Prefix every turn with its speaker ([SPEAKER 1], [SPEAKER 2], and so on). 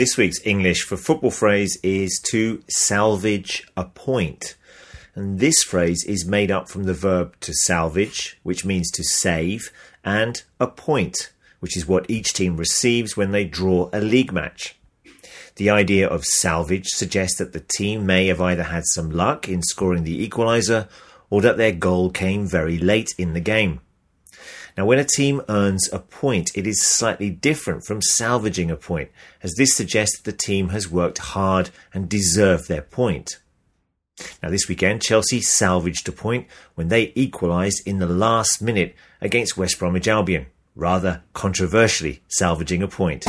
[SPEAKER 1] This week's English for football phrase is to salvage a point. And this phrase is made up from the verb to salvage, which means to save, and a point, which is what each team receives when they draw a league match. The idea of salvage suggests that the team may have either had some luck in scoring the equaliser or that their goal came very late in the game. Now, when a team earns a point, it is slightly different from salvaging a point, as this suggests that the team has worked hard and deserved their point. Now, this weekend, Chelsea salvaged a point when they equalised in the last minute against West Bromwich Albion, rather controversially salvaging a point.